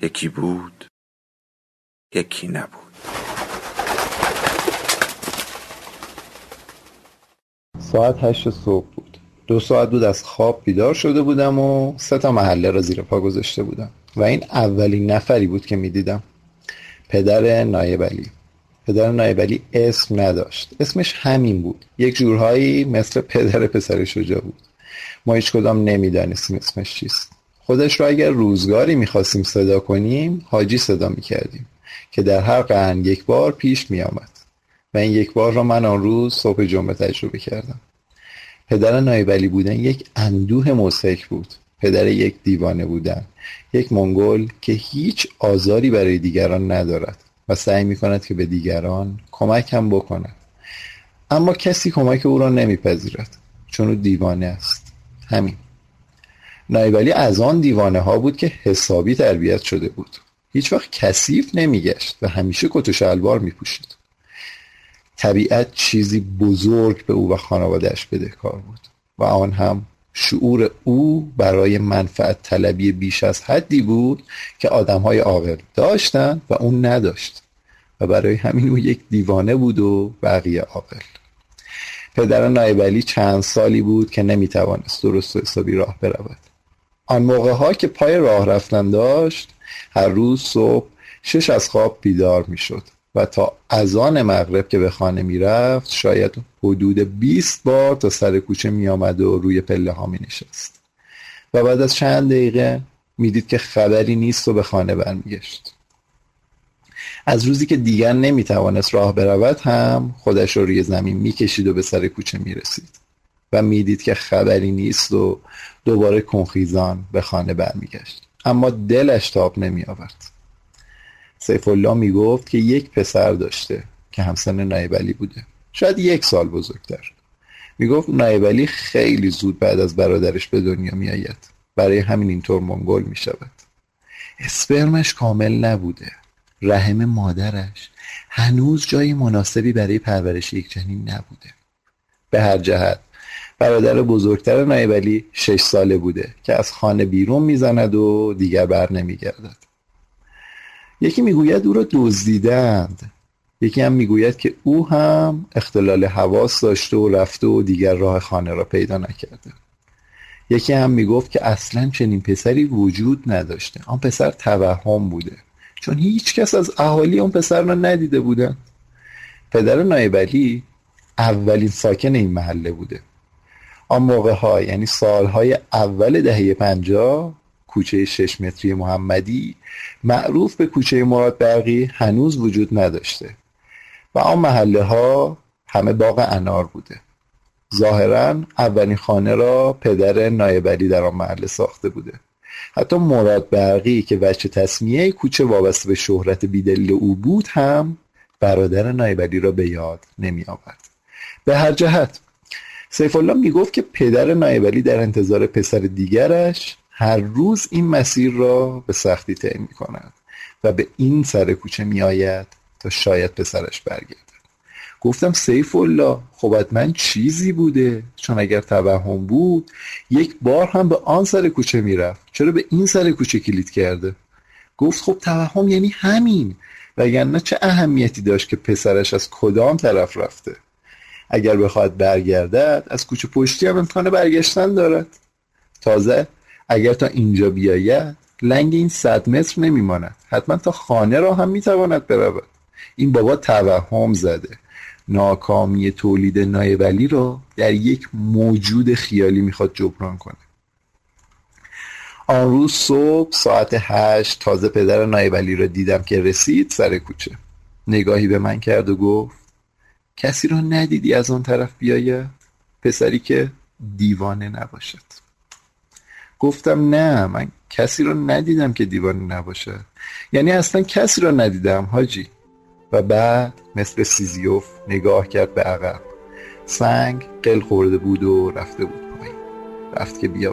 یکی بود یکی نبود. ساعت هشت صبح بود. دو ساعت بود از خواب بیدار شده بودم و سه تا محله را زیر پا گذاشته بودم. و این اولین نفری بود که می‌دیدم. پدر نایب علی. پدر نایب علی اسم نداشت. اسمش همین بود. یک جورهایی مثل پدر پسر شجا بود. ما هیچ کدام نمی‌دانستیم اسمش چیست. خودش را اگر روزگاری می‌خواستیم صدا کنیم حاجی صدا می‌کردیم که در هر قرن یک بار پیش میآمد. و این یک بار را من آن روز صبح جمعه تجربه کردم. پدر نایبلی بودن یک اندوه مضحک بود. پدر یک دیوانه بودن. یک منگل که هیچ آزاری برای دیگران ندارد و سعی می کند که به دیگران کمک هم بکند. اما کسی کمک او را نمیپذیرد. چون او دیوانه است. همین. نایب از آن دیوانه ها بود که حسابی تربیت شده بود. هیچ وقت کثیف نمیگشت و همیشه کت و شلوار میپوشید. طبیعت چیزی بزرگ به او و خانوادهش بدهکار بود و آن هم شعور او برای منفعت طلبی بیش از حدی بود که آدم های عاقل داشتند و اون نداشت و برای همین او یک دیوانه بود و بقیه عاقل. پدر نایب چند سالی بود که نمی‌توانست درست و حسابی راه برود. آن موقعها که پای راه رفتن داشت هر روز صبح شش از خواب بیدار می‌شد و تا اذان مغرب که به خانه می‌رفت شاید حدود 20 بار تا سر کوچه میآمد و روی پله ها می نشست و بعد از چند دقیقه می‌دید که خبری نیست و به خانه برمیگشت. از روزی که دیگر نمی‌توانست راه برود هم خودش رو روی زمین می‌کشید و به سر کوچه می‌رسید. و می‌دید که خبری نیست و دوباره کنخیزان به خانه برمیگشت. اما دلش تاب نمی آورد سیف الله می گفت که یک پسر داشته که همسن نایبلی بوده. شاید یک سال بزرگتر. می گفت نایبلی خیلی زود بعد از برادرش به دنیا می آید برای همین اینطور منگل می شود اسپرمش کامل نبوده. رحم مادرش هنوز جای مناسبی برای پرورش یک جنین نبوده. به هر جهت برادر بزرگتر نایب شش ساله بوده که از خانه بیرون می‌زند و دیگر بر نمیگردد. یکی می‌گوید او را دزدیدند. یکی هم می‌گوید که او هم اختلال حواس داشته و رفته و دیگر راه خانه را پیدا نکرده. یکی هم می‌گفت که اصلا چنین پسری وجود نداشته. آن پسر توهم بوده. چون هیچ کس از اهالی آن پسر را ندیده بودند. پدر نایبلی اولین ساکن این محله بوده. آن موقع ها یعنی سالهای اول دهه پنجاه کوچه شش متری محمدی معروف به کوچه مراد برقی هنوز وجود نداشته و آن محله ها همه باغ انار بوده. ظاهرا اولین خانه را پدر نایبلی در آن محله ساخته بوده. حتی مراد برقی که وجه تصمیه کوچه وابسته به شهرت بیدلیل او بود هم برادر نایبلی را به یاد نمی آورد به هر جهت سیف الله می‌گفت که پدر نایبلی در انتظار پسر دیگرش هر روز این مسیر را به سختی طی می کند و به این سر کوچه می آید تا شاید پسرش برگردد. گفتم سیف الله خب من چیزی بوده. چون اگر توهم بود یک بار هم به آن سر کوچه می‌رفت. چرا به این سر کوچه کلید کرده؟ گفت خب توهم یعنی همین. وگرنه چه اهمیتی داشت که پسرش از کدام طرف رفته؟ اگر بخواهد برگردد از کوچه پشتی هم امکان برگشتن دارد. تازه اگر تا اینجا بیاید لنگ این صد متر نمیماند. حتما تا خانه را هم می‌تواند برود. این بابا توهم زده. ناکامی تولید نایبلی را در یک موجود خیالی می‌خواد جبران کنه. آن روز صبح ساعت هشت تازه پدر نایبلی را دیدم که رسید سر کوچه. نگاهی به من کرد و گفت کسی را ندیدی از آن طرف بیاید پسری که دیوانه نباشد. گفتم نه من کسی رو ندیدم که دیوانه نباشه. یعنی اصلا کسی رو ندیدم حاجی. و بعد مثل سیزیوف نگاه کرد به عقب. سنگ قل خورده بود و رفته بود پایین. رفت که بیا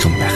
重担。